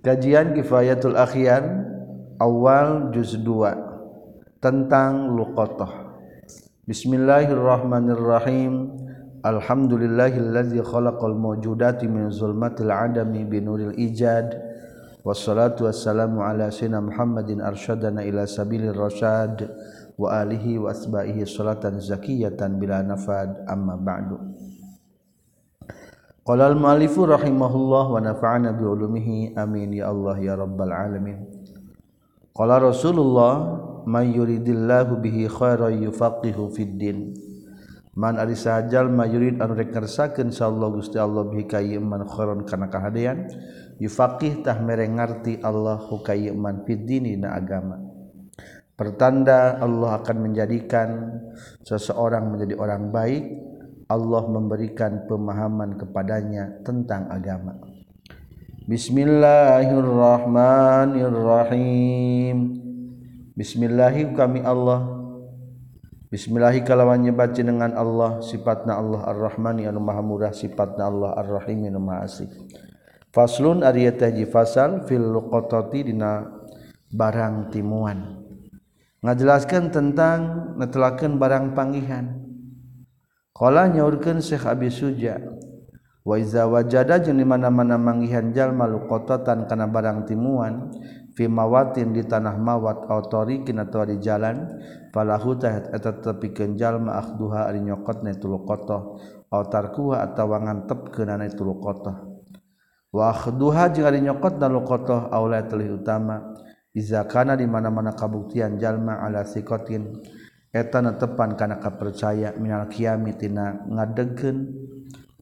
Kajian Kifayatul Akhian awal juz 2 tentang luqatah. Bismillahirrahmanirrahim. Alhamdulillahillazi khalaqal mawjudati min zulmatil adami binuril ijad. Wassalatu wassalamu ala sayyidina Muhammadin arsyadana ila sabilir rasyad wa alihi wa salatan zakiyatan bila nafad amma ba'du. Qala al-mu'allifu rahimahullah wa nafa'ana bi ulumihi amin ya Allah ya rabbal alamin. Qala Rasulullah may yuridillahu bihi khairan yufaqihu fid din. Man ari sajal mayurid anu rek ngersakeun insyaallah Gusti Allah bihi kayi man khairan kana kahadean yufaqih tah mere ngarti Allah hukayi man fid dini na agama. Pertanda Allah akan menjadikan seseorang menjadi orang baik Allah memberikan pemahaman kepadanya tentang agama. Bismillahirrahmanirrahim. Bismillahi kami Allah. Bismillahi kalawan nyebaca dengan Allah sifatna Allah Ar-Rahmani anu maha murah sifatna Allah Ar-Rahim anu maha asih. Faslun ari tahji fasal fil luqatati dina barang timuan. Ngajelaskan tentang netelakeun barang panggihan. Kala nyaurkeun Syekh Abi Suja wa iza wajada jeung di mana-mana manggihan jalma luqatatan kana barang timuan fi mawatin di tanah mawat autorikin atau di jalan falahu tahat eta tepikeun jalma akhduha ari nyokotna itu luqatah au tarkuha atawa ngantepkeunana itu luqatah wa akhduha jeung ari nyokotna luqatah aula teuih utama iza kana di mana-mana kabuktian jalma ala sikotin etan tepan karena percaya minal kiami tina ngadegen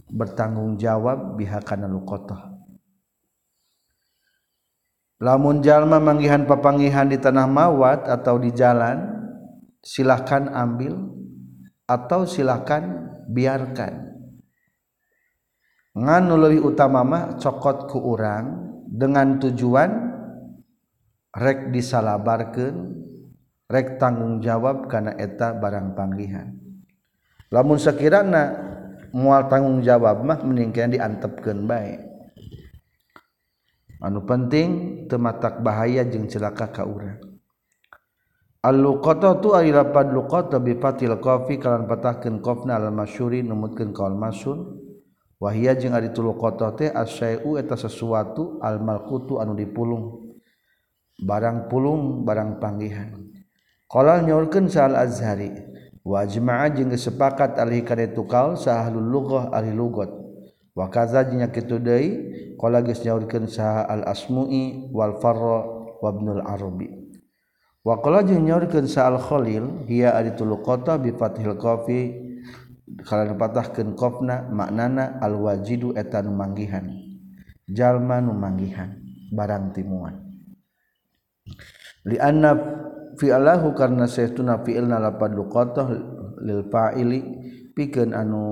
bertanggung jawab bihakana luqatah lamun jalma manggihan papangihan di tanah mawat atau di jalan silahkan ambil atau silahkan biarkan. Nganu lebih utama mah cokot ku orang dengan tujuan rek disalabarkan rek tanggung jawab karena eta barang panggihan. Lamun sekirana mual tanggung jawab mah meningkat diantepkan baik anu penting tematak bahaya jeng celaka ka urang. Al luqata tu ari lapad luqata bi fatil qafi kalan patahkeun qafna al masyuri numutkeun kaul masun wahia jeung ari tu luqata teh asyai'u eta sesuatu al malqutu anu dipulung. Barang pulung barang panggihan. Qala nyaulkeun Sa'al Azhari wa jama'a jeung sepakat alih kana itu kaul sahlul lughah ahli lugat wa kaza jeung kitu deui qala geus nyaulkeun saha al asmui wal farra wa ibnul arabi. Wa qala jeung nyaurkeun Sa'al Khalil hiya ari qata bi fathil qafi. Kalau patahkeun qafna maknana al wajidu eta nu manggihan jalma nu manggihan barang timuan. Li anna fi'alahu karena saytuna fi'ilna lapad luqatah lil fa'ili pikeun anu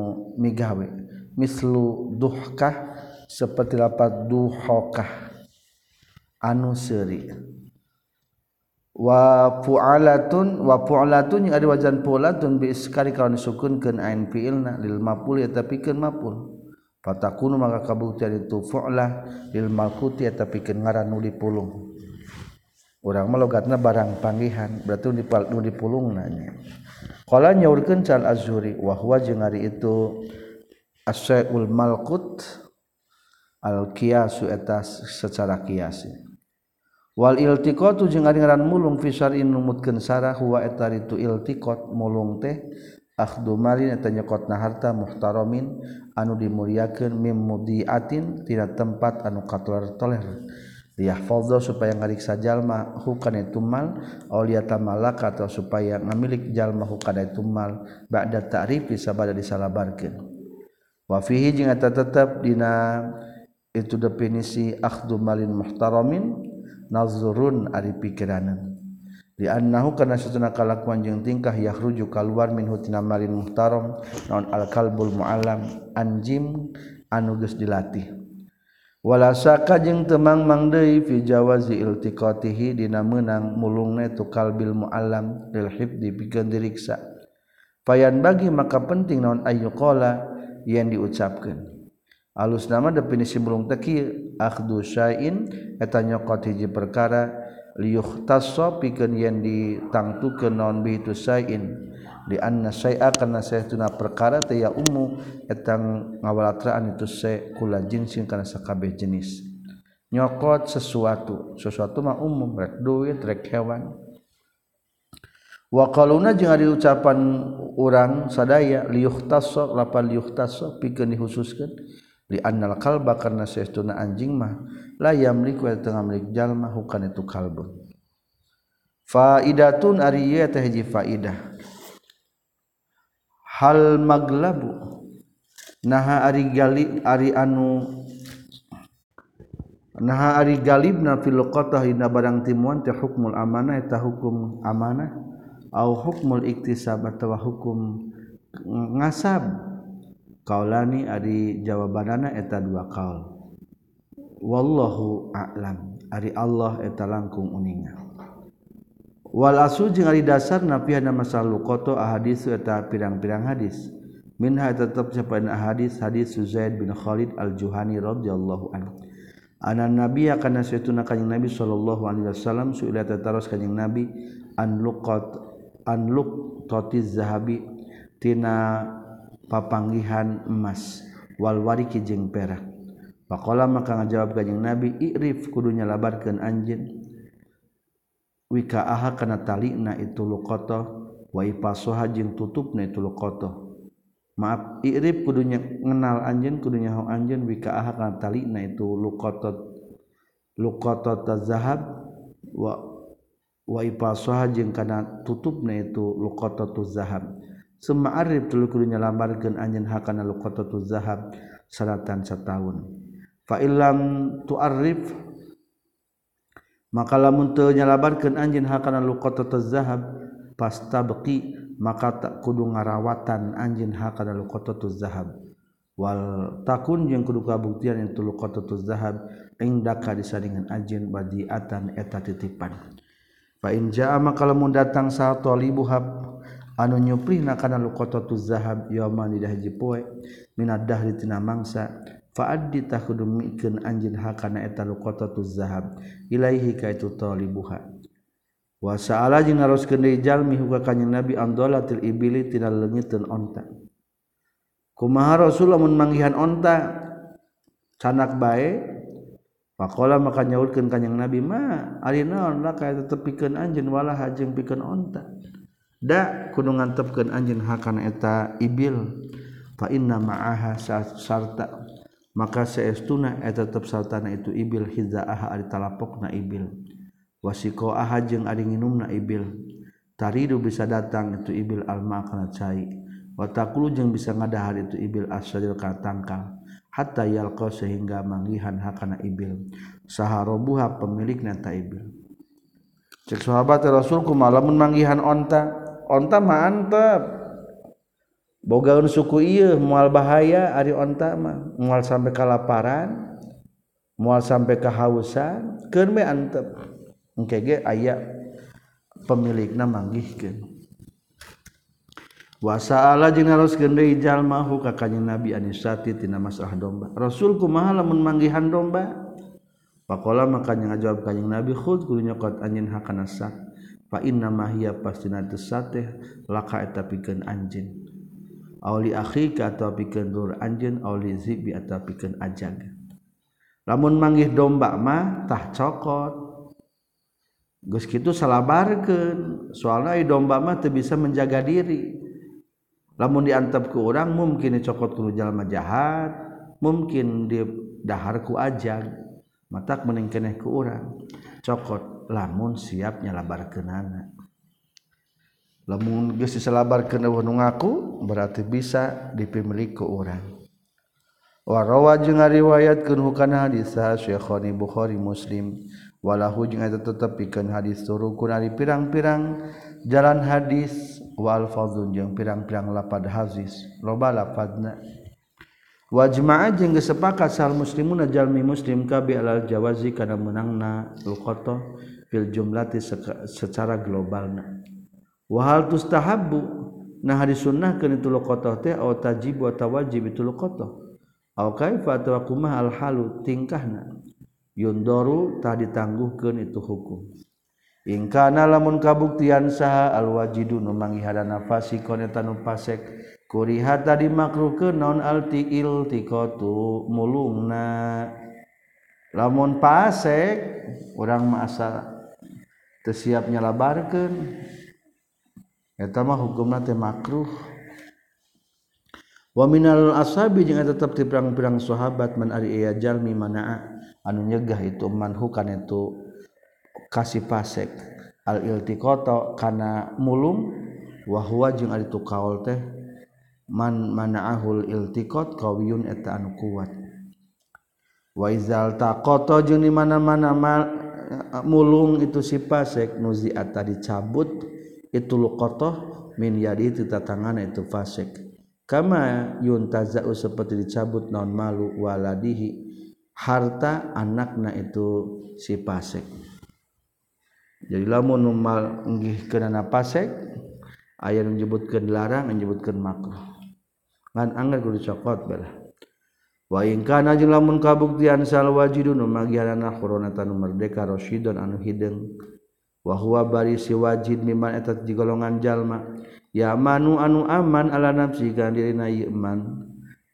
migawe. Mislu duhkah seperti lapad duhokah anu seuri. Wa fu'alatun wa fu'alatun yang ada wajan fu'alatun bi iskari kalau disukunkeun ain fi'ilna lil maf'ul ya tapi keun maf'ul. Fatakunu maka kabuktian itu fu'lah lil malkuti ya tapi keun ngaran nuli pulung. urang melogatna barang panggihan berarti dipal nu dipulung nanya kalau nyaurkeun cal azuri wa huwa jeung ari itu asyaul malqut al qiyasu etas secara kiasi wal iltiqatu jeung ari ngaran mulung fi syar'in numutkeun sarah huwa eta itu iltiqat mulung teh akhdu malin eta nyekotna harta muhtaramin anu dimuliakeun mim mudiatin tina tempat anu katular toler. Liyahfadha supaya ngariksa jalma hukana itu mal auliyata malaka atau supaya ngamilik jalma hukana itu mal ba'da ta'rif sabada disalabarkeun wa fihi jeung eta tetep dina itu definisi akhdu malin muhtaramin nazrun ari pikiranan di annahu kana satuna kalakuan jeung tingkah yahruju kaluar min hutina malin muhtaram. Naon al kalbul muallam anjim anu geus dilatih walasaka jeung temang mang deui fi jawazi iltiqatihi dina meunang mulungne tu kalbil muallam lil hifdi pikeun diriksa. Payan bagi maka penting naon ayu qala yang diucapkeun. Alus nama definisi mulung teki akhdu syai'in eta nyokot hiji perkara liyuhtassa pikeun yen ditangtukeun naon bi itu syai'in. di anna syai'a karena saytuna perkara teh ya ummu etang ngawalatraan itu se kula jinsin karena sakabeh jenis. Nyokot sesuatu sesuatu mah umum rek duit rek hewan. Wa qaluna jeung ari ucapan urang sadaya liyuhtasso lapan liyuhtasso pikeun dihususkeun li annal qalba karena saytuna anjing mah la yamliku eta ngamlik jalma hukana itu kalbun. Faidatun ari ieu teh hiji faidah. hal maglabu. Naha ari gali ari anu naha ari galibna fil qatah dina barang timuan teh hukmul amanah eta hukum amanah. Au hukmul iktisab atawa hukum ngasab. Kaulani ari jawabanana eta dua kaul. Wallahu a'lam. Ari Allah eta langkung uninga. walau jeung hari dasar nafiana masa lukoto ahadis eta pirang-pirang hadis. Minha tetap siapaan hadis hadis Suzaid bin Khalid al-Juhani radhiyallahu anhu. Anan nabi akan nasiyatuna kanjing nabi sallallahu alaihi wasallam suila tataros kanjing nabi an luqat an luqatiz zahabi tina papanggihan emas wal wariki jeung perak. Pakola maka ngajawab kanjing Nabi irif kudunya labarkeun anjeun. wika aha kana talina itu luqata wa ipasoha jeung tutupna itu luqata maaf irib kudunya ngenal anjeun kudunya hong anjeun wika aha kana talina itu luqata luqata tazahab wa wa ipasoha jeung kana tutupna itu luqata tuzahab summa arib tuluy kudunya lamarkeun anjeun hakana luqata tuzahab salatan sataun fa illam tu'arrif maka lamun teu nyalabarkeun anjeun hakana luqatatuz zahab beki maka tak kudu ngarawatan anjeun hakana luqatatuz zahab. Wal takun yang kudu kabuktian itu luqatatuz zahab indaka disaringan anjeun badiatan eta titipan. Fa in jaa maka lamun datang sa talibuhab anu nyupri na kana luqatatuz zahab yauma di hiji poe minad dahri tina mangsa fa'addi tahudu mikeun anjeun hakana eta lukoto tu zahab. Ilaihi ka itu talibuha. Wa sa'ala jeung naroskeun deui jalmi huka kanjing nabi andolatil ibili tina leungiteun onta. Kumaha rasul lamun manggihan onta canak bae Pakola maka nyaurkeun kanjing nabi ma ari naon lah kaya tetepikeun anjeun walah hajeng pikeun onta. Da kuungan tepken anjing hakan eta ibil. Fana maaha sarta maka seestuna eta tetap saltana itu ibil hiza aha ari talapokna ibil. Wasiko aha jeung ari nginumna ibil. Taridu bisa datang itu ibil alma kana cai. Watakulu jeung bisa ngadahar itu ibil asadil ka tangkal hatta yalqa sehingga manggihan hakana ibil. Saharobuha pemilik nata ibil. Cek sahabat rasulku malamun manggihan onta. Onta mantap bogaun suku iya mual bahaya ari onta mah. Mual sampai kelaparan mual sampai kehausan keur we antep. Engke ge aya pemilikna manggihkeun. Wa sa'ala jeung naroskeun deui jalma hu ka kanjing Nabi anisati tina masalah domba. Rasul kumaha lamun manggihan domba? Pakola makanya ngajawab kanjing Nabi khud kudu nyokot anjeun hakana sak fa inna ma hiya pastina teh laka eta pikeun anjeun. Auli akhika atau pikeun dur anjeun auli zibi atau pikeun ajag. Lamun manggih domba mah tah cokot. Geus kitu salabarkeun, soalna ieu domba mah teu bisa menjaga diri. Lamun diantep ku urang mungkin dicokot ku jalma jahat, mungkin di dahar ku ajag, matak mending keneh ku urang. Cokot lamun siap nyalabarkeunana. lamun geus diselabar kana nu ngaku berarti bisa dipemilik ku urang. Wa rawa jeung ngariwayatkeun hukana hadis Syekhani Bukhari Muslim. Walahu jeung eta tetep pikeun hadis turukun ari pirang-pirang jalan hadis. Wal fadhun jeung pirang-pirang lapad hadis loba lapadna. Wajma'a jeung geus sepakat sal muslimun jalmi muslim kabi alal jawazi kana menangna luqata fil jumlati secara globalna. wahal tustahabu nah hari sunnah kena itu kotoh teh atau tajib atau wajib itu kotoh atau kaifa atau kumah al halu tingkahna. Yundoru tah ditangguhkan itu hukum. Ingkana lamun kabuktian saha al wajidu numangi mangihadana fasikon konetanu pasek. Kuriha tadi makruhkeun naon al tiil tiqatu mulungna. Lamun pasek orang masa asa teu siap etama hukumna teh makruh. Wa minal ashabi jeung tetep ti pirang-pirang sahabat man ari iya jalmi manaa. Anu nyegah itu manhu kana itu kasih pasek al iltiqata kana mulung wa huwa jeung ari tu kaol teh man manaahul iltiqat qawiyun eta anu kuat. Wa izal taqata jeung di mana-mana mulung itu si pasek nuzi nuzi'ata dicabut. Itu luqatah min yadi itu tatangan itu fasek kama yuntaza'u seperti dicabut non malu waladihi harta anakna itu si pasek jadi lamun numal nggih kenana pasek aya menyebutkan larang menyebutkan makruh. Ngan anggar kudu cokot balah wa in kana jeung lamun kabuktian sal wajidun magianana khurunatan merdeka rasyidun anu hideung wa huwa bari si wajid mimman eta golongan jalma. Ya manu anu aman ala nafsi kan dirina iman.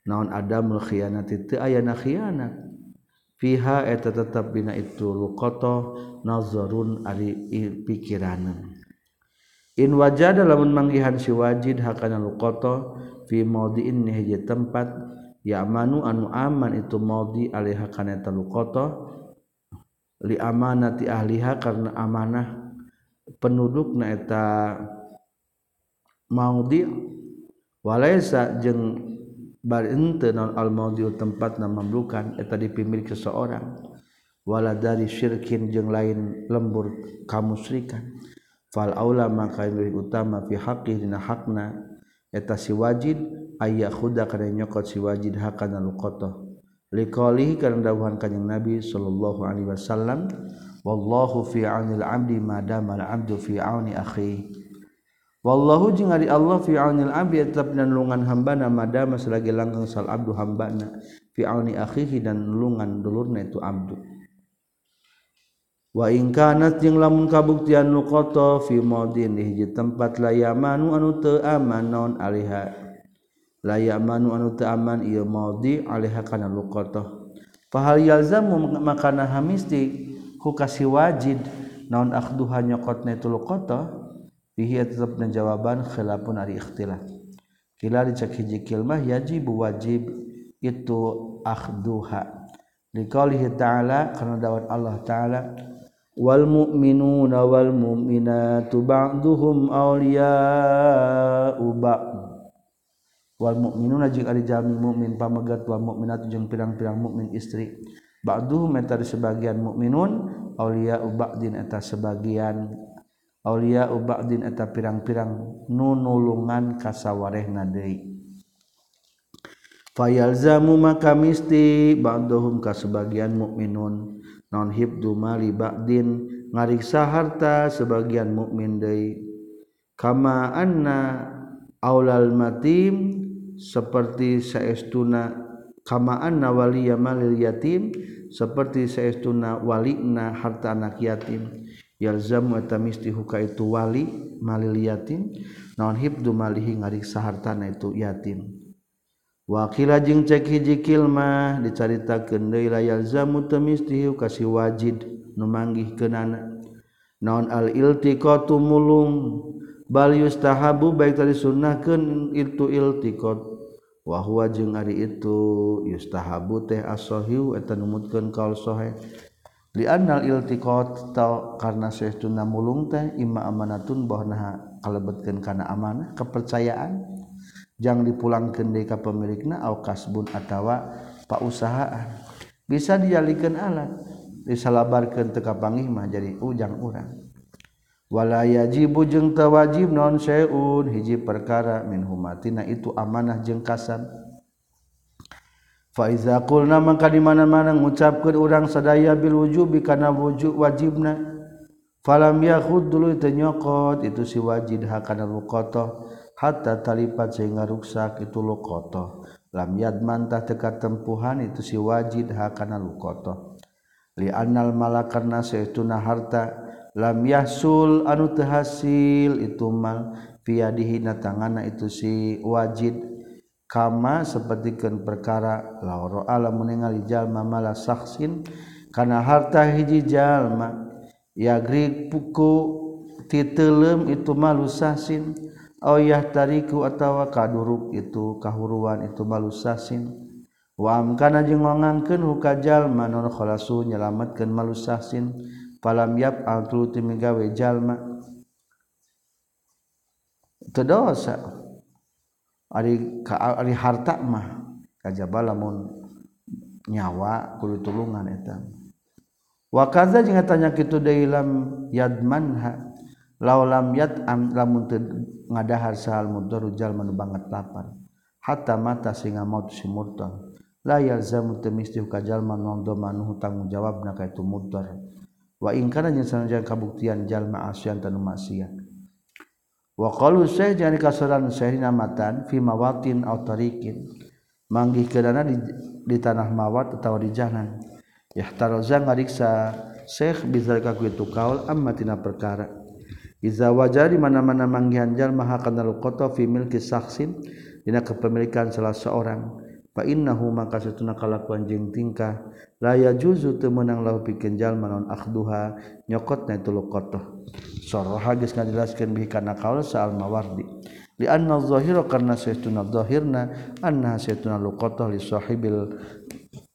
Naon adamul khianati teu aya na khianat. Fiha eta tetap bina itu luqata nazarun ari pikiranan in wajada lamun manggihan si wajid hakana luqata fi maudiin hiji tempat ya manu anu aman itu maudi alaiha kana eta luqata li amanati ahliha karena amanah penduduk naeta maudiwalaisa jeng barente non al maudi tempat nama memerlukan eta dipimilik ke seorangwala dari syirkin jeng lain lembur kamusrikan. Fal aula maka lebih utama fi haqqi dina hakna eta si wajid ayah khuda kana nyokot si wajid hakana luqatah liqalihi kana dawuhan kanjing nabi sallallahu alaihi wasallam wallahu fi aunil abdi madama al abdu fi auni akhihi wallahu jeung ari Allah fi aunil abdi tetap dan nulungan hambana madama selagi langgeng sal abdu hambana. Fi auni akhihi dan nulungan dulurna itu abdu. Wa in kanat jeung lamun kabuktian nuqata fi maudin di hiji tempat la yamanu anu teu aman naon aliha. La yamanu anu teu aman ieu maudi aliha kana luqata fahal yalzamu makana hamisti ku kasih wajid. Naon akhduha nyokotna itu luqata tetap dan jawaban khilapun hari ikhtilaf. Kila dicek hiji kilmah yajib wajib itu akhduha. Liqaulihi ta'ala karena dawat Allah ta'ala wal mu'minuna wal mu'minatu ba'duhum awliya'u ba'd. Wal mu'minuna jeung ari jalmi mukmin pamegat wal mu'minatu jeung pirang-pirang mukmin istri ba'duhum eta sebagian mukminun awliya'u ba'din eta sebagian Aulia ubadin eta pirang-pirang nunulungan kasawareh nadei Fayalzamu maka misti ba'dhum ka sebagian mukminun non hibdu mali ba'din ngariksa harta sebagian mukmin deui. Kama anna aulal matim seperti saestuna kama anna waliya malil yatim seperti seestuna walina harta anak yatim. Yalzamu eta misti huka itu wali malil yatim naon hibdu malihi ngariksa hartana itu yatim. Wakila jeung cek hiji kilma dicaritakeun deui la yalzamu tamisti kasih wajid nu manggihkeunana naon al iltiqatu mulung. Bal yustahabu baik tadi sunnahkeun itu iltiqat wahwa jeung ari itu yustahabu teh asohiu eta numutkeun kaul sohe. Li annal iltiqat ta karena saestuna mulung teh imma amanatun bahna kalebetkeun kana amanah kepercayaan. Jang dipulangkeun deui ka pemilikna au kasbun atawa pausahaan. Bisa dijalikeun alat disalabarkeun teu kapangih mah jadi ujang urang. Wala yajibu jeung teu wajib non syai'un. Hiji perkara min humatina itu amanah jeung kasab Faizakul na maka di mana-mana ngucapkan orang sadaya bil wujubi karena wujud wajibna. Falam yahud dulu itu nyokot itu si wajid hakana lukoto hatta talipat sehingga ruksak itu lukoto. lamad mantah tekat tempuhan itu si wajid hakana lukoto lianal mala karena sayaituna harta lam yasul anu tehasil itu mal via dihina tangana itu si wajid. Kama sepertikan perkara lauro alam meninggal jalma malah saksin karena harta hiji jalma yagri puku titelem itu malu sasin ayah tariku atawa kaduruk itu kahuruan itu malu sasin wam kana jeung ngangkeun hukajal manon khalasu nyelametkeun malu sasin palam yap al tuluti migawe jalma teu dosa. Ari ka ari harta mah kajaba lamun nyawa kudu tulungan eta. Wa kaza jeung tanya kitu deui lam yadmanha laulam yat am lamun teu ngadahar sahal mudhar ujal manu banget lapan hatta mata singa maut si mudhar la yalzamu teu mesti ka jalma non domanu tanggung jawabna ka itu mudhar waingkana sanjang kabuktian jalma asyan tanu maksiat wa qalu syekh jani kasaran syekhina matan fi mawatin aw tariqin. Manggih kedana di, di tanah mawat atau di jalan. Ihtaraza ngariksa syekh bizalika ku itu kaul amma tina perkara. Iza wajar di mana-mana manggihan jalma hakana luqata fi milki sakhsin dina kepemilikan salah seorang. innahu maka setuna kalakuan jeung tingkah. Laya juzu temenang lahu pikeun jalma naon akhduha nyokotna itu luqatah saraha geus ngajelaskeun bi kana kaul sa'al mawardi. Li anna adh-dhahira karna saytuna dhahirna anna saytuna luqatah li sahibil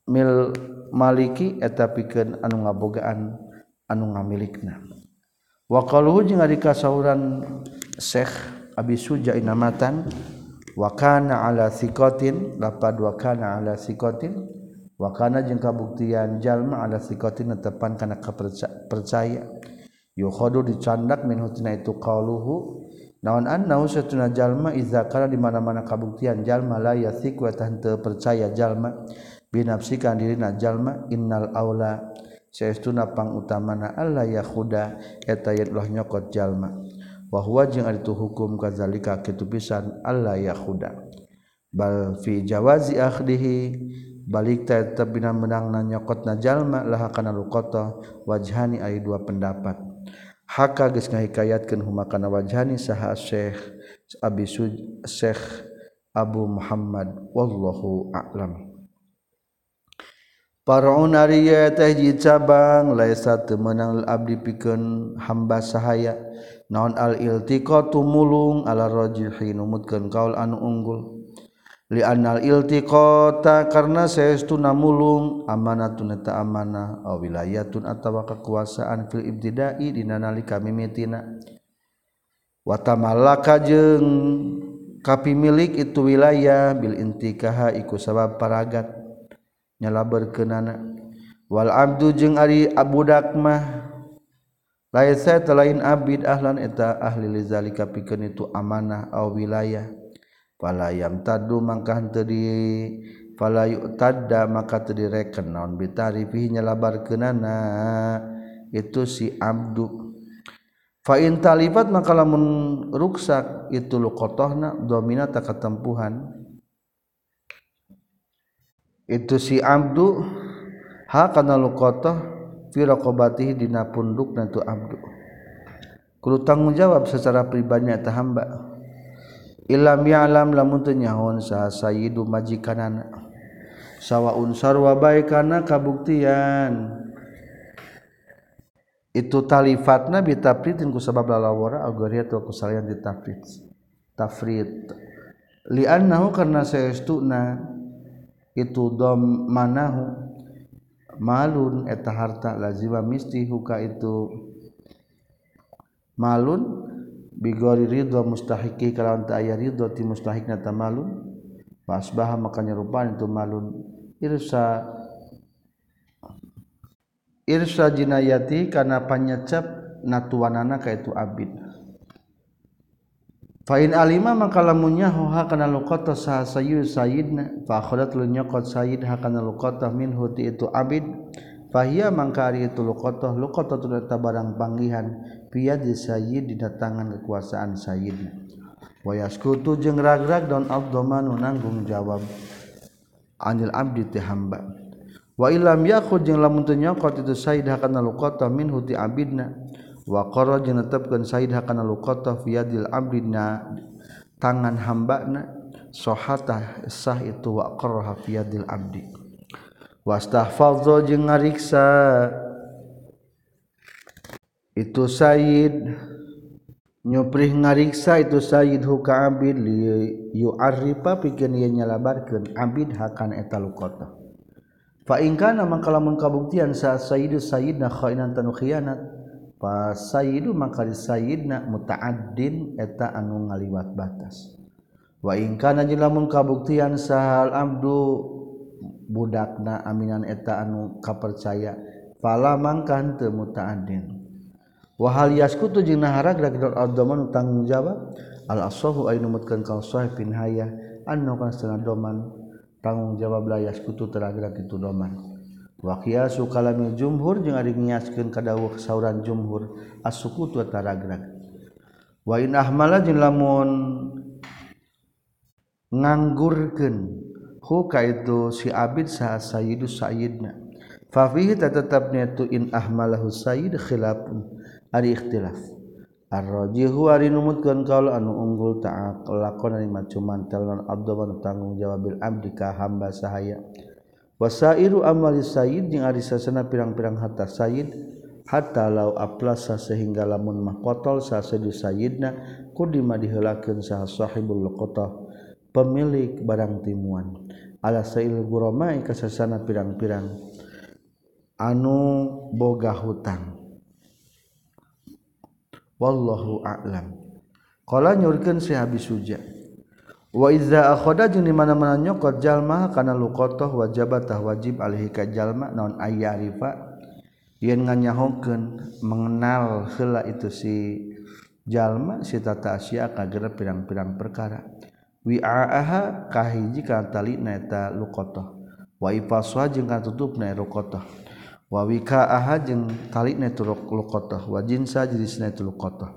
mil maliki eta pikeun anu ngabogaan anu ngamilikna. Wa qaluhu jeung ari kasauran Syekh Abi Suja inamatan wakana ala sikotin lapad wakana ala sikotin wakana jeung kabuktian jalma ala sikotin netepan kana percaya. Yukhadu dicandak min hutina itu qauluhu. Naon annau satuna jalma iza kana di mana-mana kabuktian jalma la yasik wa teu percaya jalma. Binafsikan dirina jalma innal aula saestuna pangutamana alla yakhuda eta yen ulah nyokot jalma. wa huwa jeung ari hukum kadzalika kitu pisan alla yahuda bal fi jawazi akhdihi balik ta tetap menang na nyokot na jalma lah kana luqata wajhani ai dua pendapat. Hakka geus ngahikayatkeun huma kana wajhani saha syekh abi suj syekh abu muhammad wallahu a'lam. Para unari teh cabang laisa teu meunang abdi pikeun hamba sahaya. naon al-iltiqa tumulung ala rajihi numutkeun kaul anu unggul. Li annal iltiqata karna saestuna namulung amanatun eta amanah aw wilayatun atawa kekuasaan fil ibtidai dina nalika mimitina. Wa tamallaka jeung kapimilik itu wilayah bil intikaha iku sabab paragat nyala berkenana wal abdu jeung ari abudak mah Layak saya telain abid ahlan eta ahli lizalika pikeun itu amanah aw wilayah. Fala yam tadu mangka henteu di fala yu'tadda maka teu direken naon bitarifi nyalabarkeunana itu si abdu. Fa in talifat maka lamun ruksak itu luqatahna domina ta katempuhan. Itu si abdu ha kana luqatah fi raqabatihi dina punduk tu Abdul kudu tanggung jawab secara pribadi eta hamba. Ilam ya'lam lamun teu nyahoan saha sayyidu majikanana sawaun sarwa baikana kabuktian. Itu talifatna bitafridin ku sabab lalawara agar atau kusalian ditafrid tafrid. Li'annahu karna saestuna itu dom manahu malun eta harta lazima misti huka itu. Malun bigori ridho mustahiki kalau ta ayah ridho ti mustahikna ta malun. Pasbaha makanya nyerupaan itu malun irsa irsa jinayati karena panyecap natuanana ka itu abid. Fain alima maka lamunnya hoha kana luqata sah sayyid sayyidna fa akhadat lu nyokot sayyid hakana luqata min huti itu abid. Fahia mangka ari itu luqata luqata tu barang panggihan piya di sayyid di datangan kekuasaan sayyidna wa yaskutu jeung ragrag don abdomanu nanggung jawab. Anil abdi teh hamba. Wa ilam yakhud jeung lamun teu nyokot itu said hakana luqata min huti abidna wa qara jeung netepkeun said hakana luqata fi yadil abdina tangan hambana sohata sah itu wa qara fi yadil abdi. Wastahfadza jeung ngariksa itu said nyupri ngariksa itu Said huka Abid yu'arifa pikeun ieu nyalabarkeun abid hakan eta luqata fa in kana maka lamun kabuktian sa sayyidu sayyidna khainan tanu khianat Sayyidu maka Sayyidna mutaaddin eta anu ngaliwat batas. Wa ingkana lamun kabuktian sahal abdu budakna aminan eta anu kapercaya pala mangkan teu mutaaddin. Wahal yaskutu jeung nahara ragdor adzaman tanggung jawab? Al asahu ay numutkeun kal sahih bin hayah annu kana doman tanggung jawab la yaskutu teragrak itu doman. Wakil sukalamil jumhur jeung ari ngiaskeun ka dawuh sauran jumhur as-sukutu taragrak. Wa in ahmala jeung lamun nganggurkeun huka itu si abid sa sayyidu sayyidna. Fa fihi tetepna tu in ahmalahu sayyid khilafun ari ikhtilaf. Ar-rajihu ari numutkeun kaul anu unggul ta'aq lakonan macuman talon abdu tanggung jawabil abdi ka hamba sahaya. wasairu amali Said jeung ari sasana pirang-pirang harta Said hatta lau aplasa sehingga lamun mah kotol sa sedu Sayidna kudima dihelakeun saha sahibul luqatah pemilik barang timuan. Ala sail guromai kasasana pirang-pirang. Anu boga hutang. Wallahu a'lam. Qala nyurkeun si habis suja wa iza akhoda jeung di mana-mana nyokot jalma kana luqatah wajabatah wajib alaihi ka jalma naon ayarifa yen nganyahokeun mengenal heula itu si jalma si tata asya kagere pirang-pirang perkara. Wi'aaha kahiji ka tali na eta luqatah wa ifaswa jeung kana tutupna lukotoh wa wikaaha jeung tali na itu lukotoh wa jinsa jenisna itu luqatah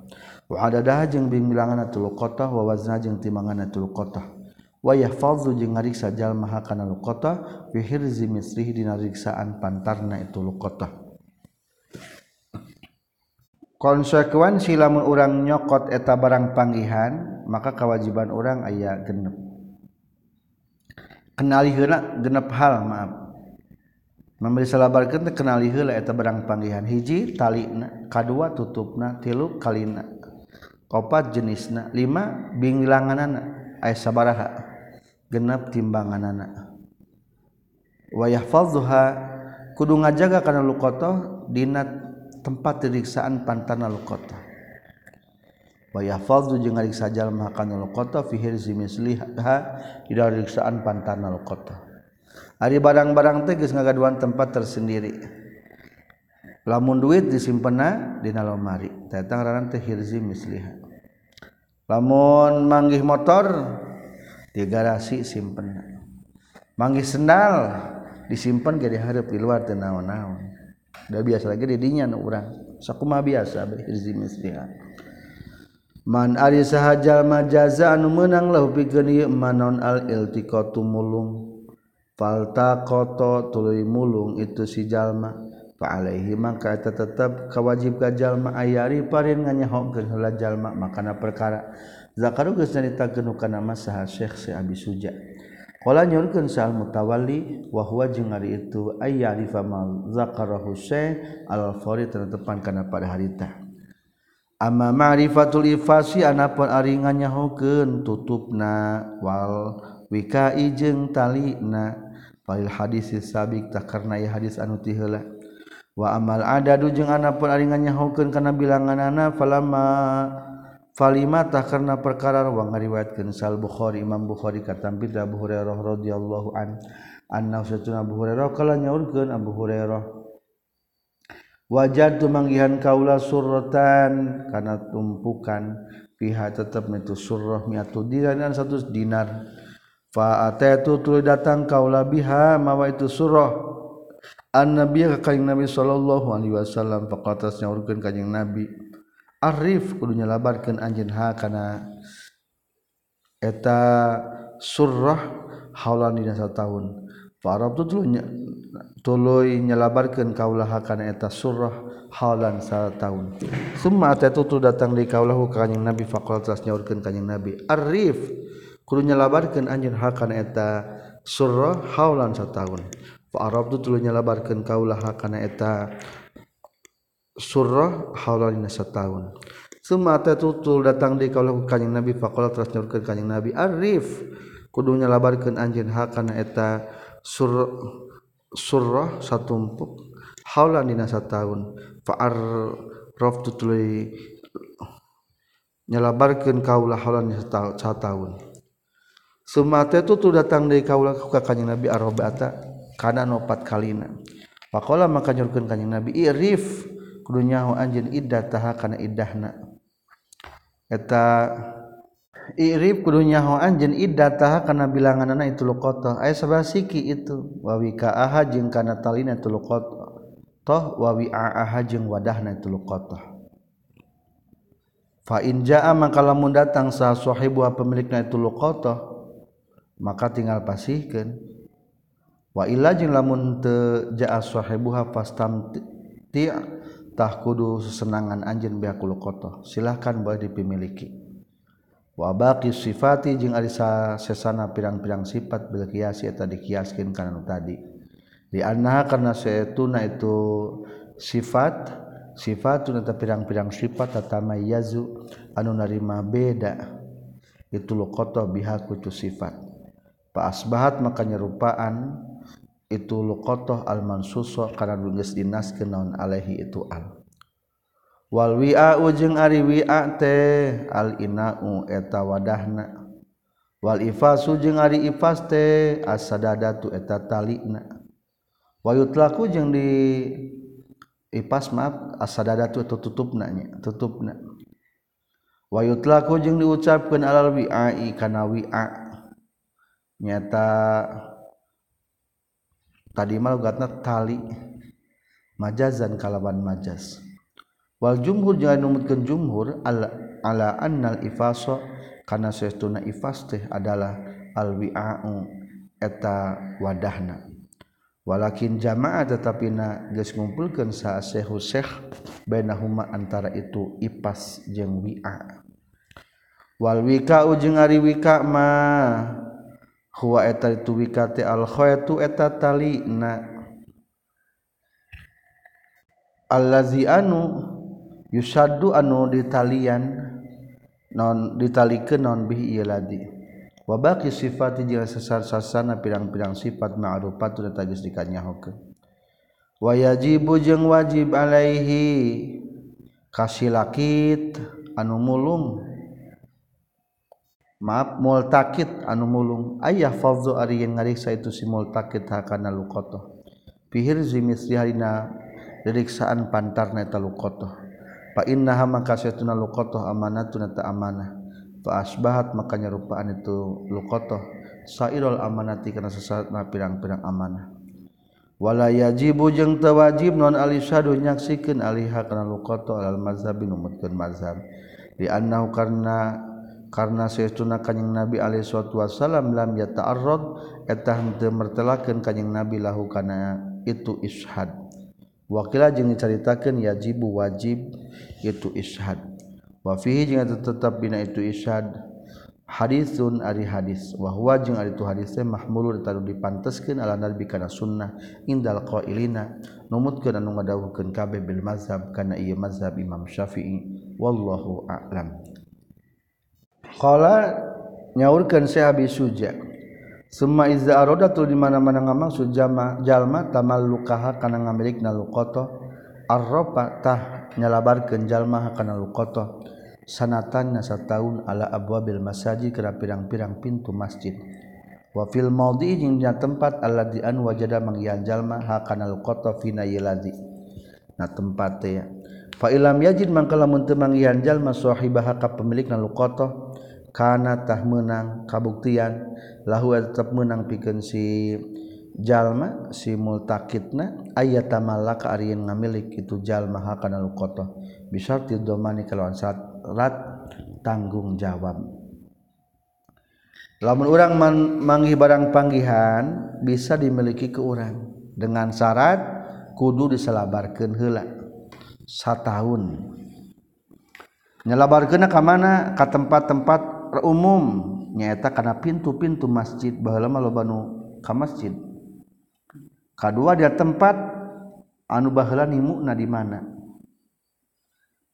wadah jeung bilangan tulukotah wawazna jeung timangan tulukotah wayah falzu jeung ngariksa jalma kana lukotah fihir zimisrih dina riksaan pantarna e itu lukotah konsekuensi lamun orang nyokot eta barang panggihan maka kewajiban orang ayah genep. Kenali hela genep hal maaf. Memberi salabarkan kenali hela eta barang panggihan hiji tali kadua tutupna tilu kalina. opat jenisna. Lima bilangan anak ayah sabaraha. Genap timbangan anak wayah falduha kudu ngajaga karena lukoto dina tempat diriksaan pantana lukoto. Wayah faldu jeung ngariksa jalma kana lukoto fi hirzi misliha di riksaan pantana lukoto. Ari barang-barang teh geus ngagaduan tempat tersendiri. lamun duit disimpena di lomari datang raran teh hirzi misliha. Lamun manggih motor di garasi simpen manggih sendal disimpan jadi harap di luar teh naon-naon. Udah biasa lagi didinya nu urang. Sakuma biasa hirzi misliha. Man ari sahajal majaza anu meunang lahu pikeun ieu manon al iltiqatu mulung. Falta koto tuluy mulung itu si jalma. Alaihi maka tetap kewajib kajjallma ayari parin nganyahokeun heula jalma makana perkara. Zakaru geus nyaritakeun kana zakaritakan Syekh si Abi Suja. Qala nyurkeun sal mutawalli wa huwa jeung ari itu ayyarifa ma zakarahu syekh al fari tetepan kana pada harita. Amma ma'rifatul ifasi anapun ari nganyahokeun tutupna wal wikai jeung talina. Fal hadis sabik tak karena hadis anu ti wa amal ada dujung anapun aringannya hukeun kana bilanganana falama falimatah karena perkara wa ngariwayatkeun. Sal bukhari imam bukhari katampil abu hurairah radhiyallahu an anna satuna abu hurairah kala nyaurkeun abu hurairah. Wajad tu manggihan kaula surratan kana tumpukan piha tetap mitu surrah miatu dinar dan satu dinar. Fa ataitu tuluy datang kaula biha mawa itu surrah. An annabi kaing nabi sallallahu alaihi wasallam faqatas nyaurkeun kanjing nabi. Arif kudu nyalabarkeun anjeun ha kana eta surah haulan dina tahun. farab tu tuluy tuluy nyalabarkeun kaula ha kana eta surah haulan sataun summa atatu tu datang di kaulahu ka kanjing nabi faqatas nyaurkeun kanjing nabi. Arif kudu nyalabarkeun anjeun ha kana eta surah haulan sataun Fa'arab tu tulu nyalabarkan kaulah hakana eta surah haulalina setahun. Semata tutul datang di kaulah kanyang Nabi faqala terus nyurkan kanyang Nabi arif. Kudu nyalabarkan anjin hakana eta sur surah satu empuk haulalina setahun. Fa'arab tu tulu nyalabarkan kaulah haulalina setahun. Semata tutul datang di kaulah kanyang Nabi arabata. Arif. kana nopat kalina. Pakola maka nyurkeun ka nabi irif kudu nyaho anjeun iddah taha kana iddahna. Eta irif kudu nyaho anjeun iddah taha kana bilanganna itu luqata aya sabasiki itu wa wika aha jeung kana talina itu luqata toh wa wi aha jeung wadahna itu luqata fa in jaa maka lamun datang sa sahibu pemilikna itu luqata maka tinggal pasihkeun. Wa illa jeung lamun teu jaa sahibuha fastam ti tah kudu sesenangan anjeun biak lukotoh silahkan boleh dipimiliki. Wabaki sifati jeung ari sesana pirang-pirang sifat bil kiasi eta dikiaskeun kana tadi. Di anna karena saetuna itu sifat sifatun eta pirang-pirang sifat tatama yazu anu narima beda. Itu luqata biha itu sifat. Fa asbahat maka nyerupaan itu luqatah al-mansusa kana geus dinaskeun naon alaihi itu al. Wal wi'a jeung ari wi'a teh al ina'u eta wadahna. Wal ifasu jeung ari ifas teh as-sadadatu eta talina. Wa yutlaku jeung di ipas maaf as-sadadatu eta tutupna nya tutupna. Wa yutlaku jeung diucapkeun alal wi'a kana wi'a. Nyata tadi tadimal gatna tali. Majazan kalawan majas wal jumhur jangan numutkan jumhur ala ala annal ifaso karena sesuatu ifas teh adalah al wi'a'u eta wadahna. Walakin jamaah tetapi na geus ngumpulkeun sa Syekh Syekh bainahuma antara itu ipas jeung wi'a. Wal wika jeung ari wika mah huwa eta itu wikate al khaytu eta talina allazi anu yusaddu anu ditalian non ditalikeun non bihi ieu ladi. Wa baqi sifati jeung sasar-sasana pirang-pirang sifat ma'rufat teu geus dikanyahokeun. Wa yajibu jeung wajib alaihi kasilakit anu mulung. maaf multakid anu mulung ayah fadzu ari yang ngariksa itu si multakid hakana luqatah pihir zimisri harina riksaan pantarna eta luqatah fa innaha maka satuna luqatah amanatun ta amanah. Fa asbahat maka nyarupaan itu luqatah sairul amanati kana sesatna pirang-pirang amanah. Wala yajibu jeung teu wajib non alisyadu nyaksikeun aliha kana luqatah alal mazhab numutkeun mazhab. Li annahu karna karena seuna Kanyeng Nabi Ali suatu Wasallam lam ya yataarrod etahte mertelaken kanyeng nabi lahu kana itu ishad. Wakila jeung dicaritakeun yajibu wajib itu ishad. Wa fihi jeung tetep bina itu ishad. Hadisun ari hadis. Wa huwa jeung ari tu hadis teh mahmulun ditaruh dipanteskeun ala nabi kana sunnah indal qailina. Numutkeun anu ngadawuhkeun kabeh bil mazhab kana ieu mazhab Imam Syafi'i. Wallahu a'lam. Kala nyaurkan saya habis suja. Semua izah aroda tu di mana mana ngamang suja ma jalma tamal lukaha karena ngamilik nalu koto arropa tah nyalabarkan jalma karena lukoto sanatan nasa tahun ala abwabil masaji kerap pirang-pirang pintu masjid. Wa fil maudi yang dia tempat Allah di an wajada mengian jalma hakana lukoto fina yeladi. Na tempatnya. Fa ilam yajid mangkala muntemang ian jalma sahibah hak pemilik nalu lukoto kanatah menang kabuktian. Lahu tetap menang piken si jalma si multakitna ayat tamala ka arian ngamilik itu jalma hakana lukotoh bisa tidomani kalawan syarat tanggung jawab. Lamun orang man, manggih barang panggihan bisa dimiliki ke orang dengan syarat kudu diselabarkan hela satahun nyelabarkan ke mana? Ke tempat-tempat umum nyaeta karena pintu-pintu masjid bahlama lobanu ka masjid. Kedua dia tempat anu baheula nimukna di mana.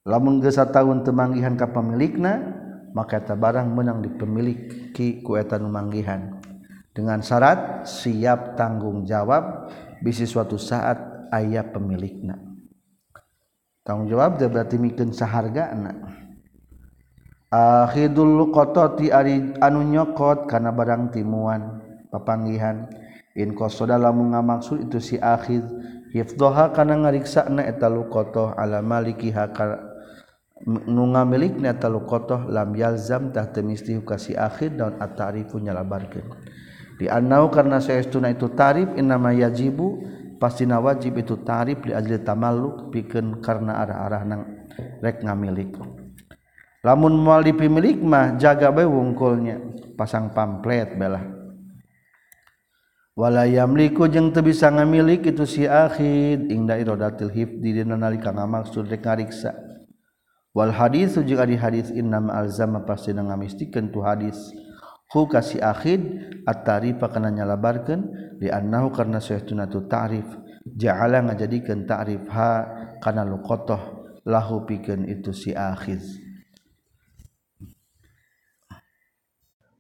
Lamun gesa tahun temanggihan ka pemilikna maka eta barang menang dipemiliki ku eta numanggihan dengan syarat siap tanggung jawab bisi suatu saat ayah pemilikna. Tanggung jawab dia berarti mikeun sahargana. Akhidul qatati ari anu nyokot kana barang timuan papanggihan. In qasada lamun ngamaksud itu si akhid. Hifdhaha kana ngariksa na eta luqatah ala maliki hak nu ngamilikna eta luqatah lam yalzam tah teu mesti si akhid daun at-ta'rifu nyalabarkeun. Di annau karna saestuna itu tarif inama yajibu pastina wajib itu tarif li ajli tamalluk pikeun karna arah-arah nang rek ngamilik lamun mual dipimilik mah jaga bae wungkulnya. Pasang pamflet belah. Wala yamliku jeung teu bisa ngamilik itu si akhid. Ingda iradatil hifdi dina nalika ngamaksud rek ngariksa. Wal hadis jeung ari hadis innam alzama pasti ngamistikeun tu hadis. Hu ka si akhid at-tarifa kana nyalabarkeun li annahu karna sayyiduna tu ta'rif. Ja'ala ngajadikeun ta'rif ha kana luqatah lahu pikeun itu si akhid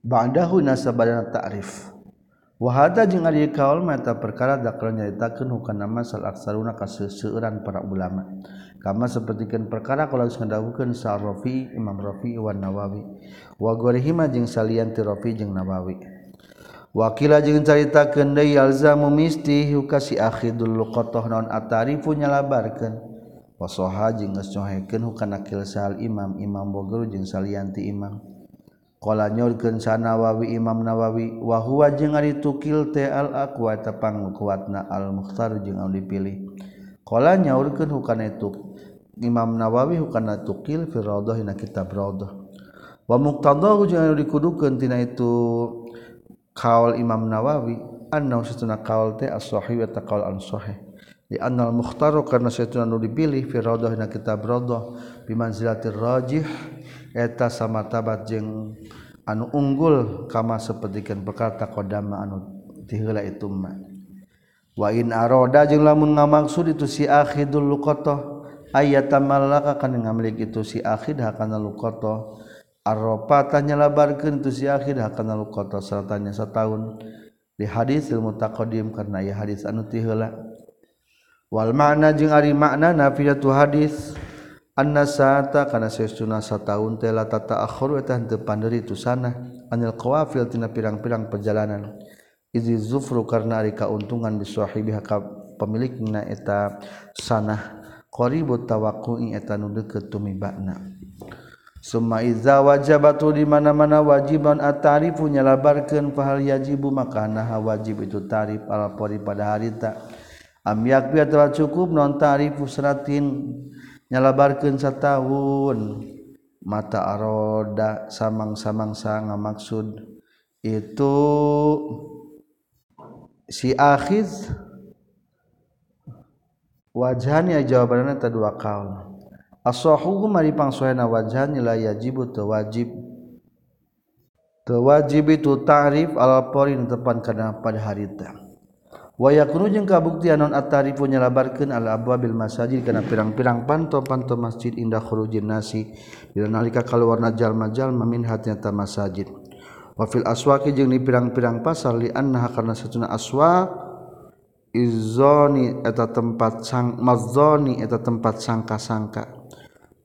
ba'dahu nasabadana ta'rif. Wa hada jeung ari kaul mata perkara dakal nyaritakeun hukana masal aksaruna ka seueuran para ulama. Kama sapertikeun perkara kalau geus ngadahukeun sa Rafi Imam Rafi wa Nawawi. Wa gorihima jeung salian ti Rafi jeung Nawawi. Wakila jeung caritakeun deui yalzamu misti hukasi akhidul luqatah naon atarifu nyalabarkeun. Wasoha jeung geus nyohekeun hukana kilsal imam imam bogor jeung salian ti imam. Kala nyorkeun sanawawi Imam Nawawi wa huwa jeung ari tukil teh al aqwa tepang kuatna al mukhtar jeung anu dipilih. Kala nyaurkeun hukana itu Imam Nawawi hukana tukil fi raudhah dina kitab raudhah. Wa muqtadahu jeung anu dikudukeun tina itu kaul Imam Nawawi annahu satuna kaul teh as-sahih wa taqaul an sahih. Di annal mukhtaru karna satuna anu dipilih fi raudhah dina kitab raudhah bimanzilatir rajih eta sama tabat jeung anu unggul kama sepertikan perkata kodama anu tihla itu ma wain aroda jeung lamun ngamaksud itu si akhidul lukotoh ayat tamalaka kan ngamlik itu si akhid hakana lukotoh Arropa tanya labarkan itu si akhid hakana lukotoh sertanya setahun. Di hadis ilmu takodim karena ya hadis anu tihla wal makna jeung ari makna nafiyatu hadis. Anna saata kana sesuna sataun teh la tata akhir eta henteu panderi tu sana anil qawafil tina pirang-pirang perjalanan. Izi zufru karena ari kauntungan bisahibiha ka pemilikna eta sanah. Qaribu tawaqqu'i eta nu deukeut tumibana summa iza wajabatu di mana-mana wajiban at-tarifu nyalabarkeun fahal yajibu maka nah wajib itu tarif ala pori pada harita am yakbi atawa cukup non tarifu seratin nyalabarkeun satahun. Mata aroda samang-samang sanga maksud itu si akhiz. Wajahnya jawabannya tadi dua kaul asahu mari pangsoena wajahnya la yajibu wajib. Wajib itu tarif ala porin tepan kana pada harita wayakunu jeung kabuktian non at-tarifu nyalabarkeun al abwabil masajid kana pirang-pirang panto-panto masjid indah khurujin nasi. Dina nalika kaluarna jalma-jalma min hatnya ta masajid. Wa fil aswaqi jeung di pirang-pirang pasar li annaha karna satuna aswaq izoni eta tempat sang mazoni eta tempat sangka-sangka.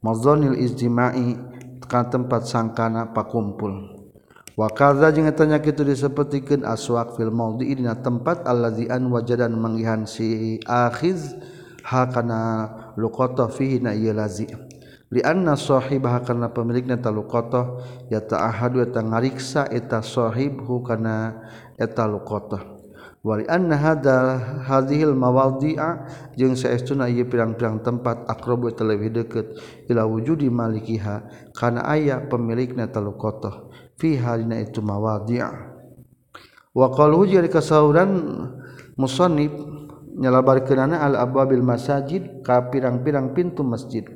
Mazonil ijtimai ka tempat sangkana pakumpul. Wa kadza jeung eta nya kitu disebutikeun aswaq fil maudhi dina tempat allazi an wajadan manggihan si akhiz hakana luqata fihi na ieu lazi. Li anna sahibah kana pemilikna ta luqata ya ta'ahadu eta ngariksa eta sahibhu kana eta luqata wali anna hada hadhil mawadhi'a jeung saestuna ieu pirang-pirang tempat aqrabu lebih deukeut ila wujudi malikiha kana aya pemilikna taluqatah fihalina itu mawadi'a. Wa qalu jadi kasauran musannif nyalabarkeunana al abwabil masajid ka pirang-pirang pintu masjid.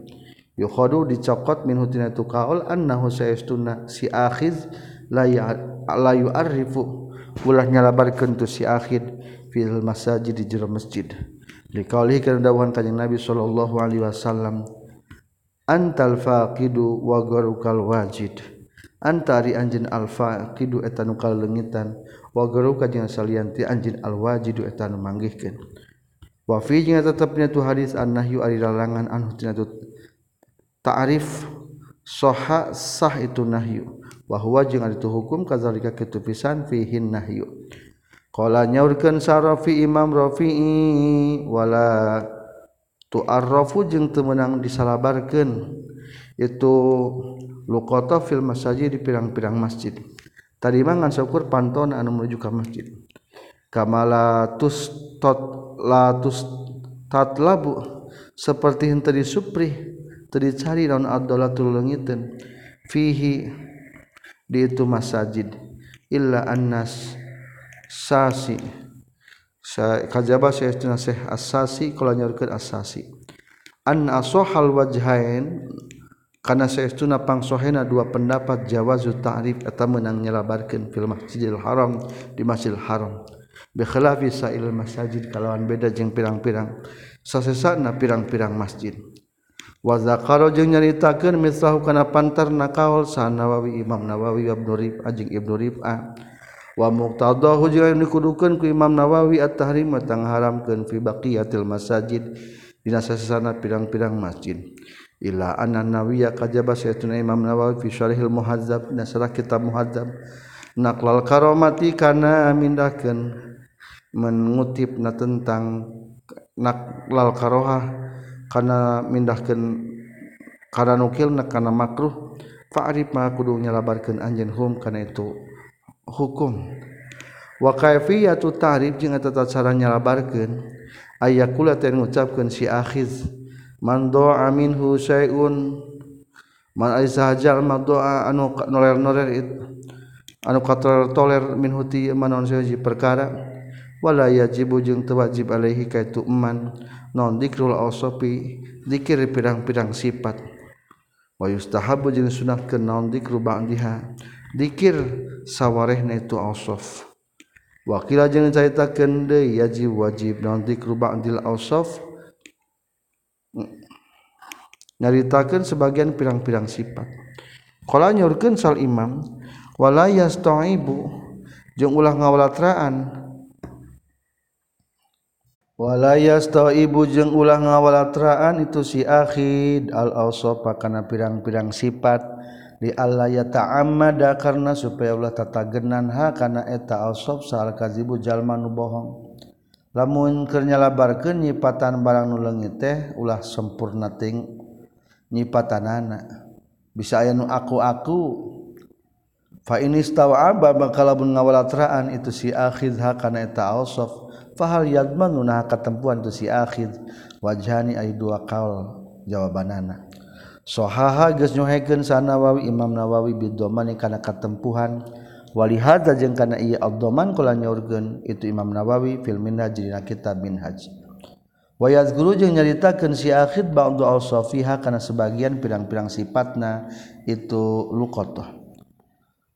Yukhadu dicokot min hutina tu kaul annahu sayastuna si akhiz la ya la yu'arrifu. Ulah nyalabarkeun tu si akhid fil masajid di jero masjid. Liqaulihi kana dawuhan kanjing nabi sallallahu alaihi wasallam antal faqidu wa garukal wajid antari anjin alfa kidu etanu kalengitan. Wagaru kajeng salianti anjin alwajidu etanu manggihkeun. Wa fi jeung tetepna tu hadis annahyu ari larangan anu tina tu ta'rif soha sah itu nahyu. Wa huwa jeung ari tu hukum kazalika kitu pisan fihin nahyu. Qala nyaurkeun sarafi imam rafi'i wala tu'arrafu jeung teu meunang disalabarkeun itu luqata fil masajid di pirang-pirang masjid. Tadi mangan syukur pantona anu menuju ka masjid. Kamala tus tot la tus tatlabu seperti henteu disupri teu dicari naon adolatul leungiteun fihi di itu masajid. Illa annas sasi. Kajaba sayyidina Syekh As-Sasi kala nyorkeun As-Sasi. An asahal wajhain karena seestuna pangsohena dua pendapat jawazu ta'rif atau menang nyelabarkeun fil Masjidil Haram di Masjidil Haram. Bi khilafi sa'il masajid kalawan beda jeung pirang-pirang sasesana pirang-pirang masjid. Wa zakaro jeung nyaritakeun mislahu kana pantarna kaul sa Nawawi Imam Nawawi Ibnu Rif'ah jeung Ibnu Rif'ah wa muqtadahu jeung dikudukeun ku Imam Nawawi at-tahrim tang haramkeun fi baqiyatil masajid dina sasesana pirang-pirang masjid. ila anna nawiya kajaba sayyiduna Imam Nawawi fi syarhil muhadzab nasrah kitab muhadzab naqlal karamati kana mindakeun mengutipna tentang naqlal karohah kana mindahkeun kana nukilna kana makruh. Fa'rif ma kudu nyalabarkeun anjeun hum kana itu hukum. Wa kaifiyatu ta'rif jeung eta cara nyalabarkeun ayakula teh ngucapkeun si akhiz. Man doa minhu syai'un. Man aiza hajal ma doa anu noler noler it anu katoler toler minhu ti manon seji perkara. Wala yajibu jeung teu wajib alaihi kaitu eman. Non dikrul awsafi dikir pirang-pirang sifat. Wa yustahabu jeung sunahkeun naon dikru ba'diha dikir sawarehna itu awsaf wakila jeung caritakeun deui yajib wajib naon dikru ba'dil awsaf nyaritakan sebagian pirang-pirang sifat. Kalau nyurken sal imam wala yasta'ibu jeung ulah ngawalatraan. Wala yasta'ibu jeung ulah ngawalatraan itu si akhid al awsafa kana pirang-pirang sifat. Di Allah ya ta'ammada karena supaya ulah tatagenan ha kana eta awsaf sal kazibu jalma nu bohong. Lamun keur nyalabarkeun nyipatan barang nu leungit teh ulah sempurna ting. nyipatanana. Bisa aya nu aku-aku. Fa ini stawa aba bakalamun ngawalatraan itu si akhid ha kana eta ausaf fa hal yadmanu nunah katempuan tu si akhid wajhani ay dua kaul jawabanana. Sohaha geus nyohekeun sanawawi imam nawawi bidomani kana katempuhan. Wali hadza jeung kana ieu abdoman kula nyaurkeun itu imam nawawi fil minhaj dina kitab minhaj. wayat guru jeung nyaritakeun si akhid ba'du awsafiha kana sebagian pirang-pirang sifatna itu luqatah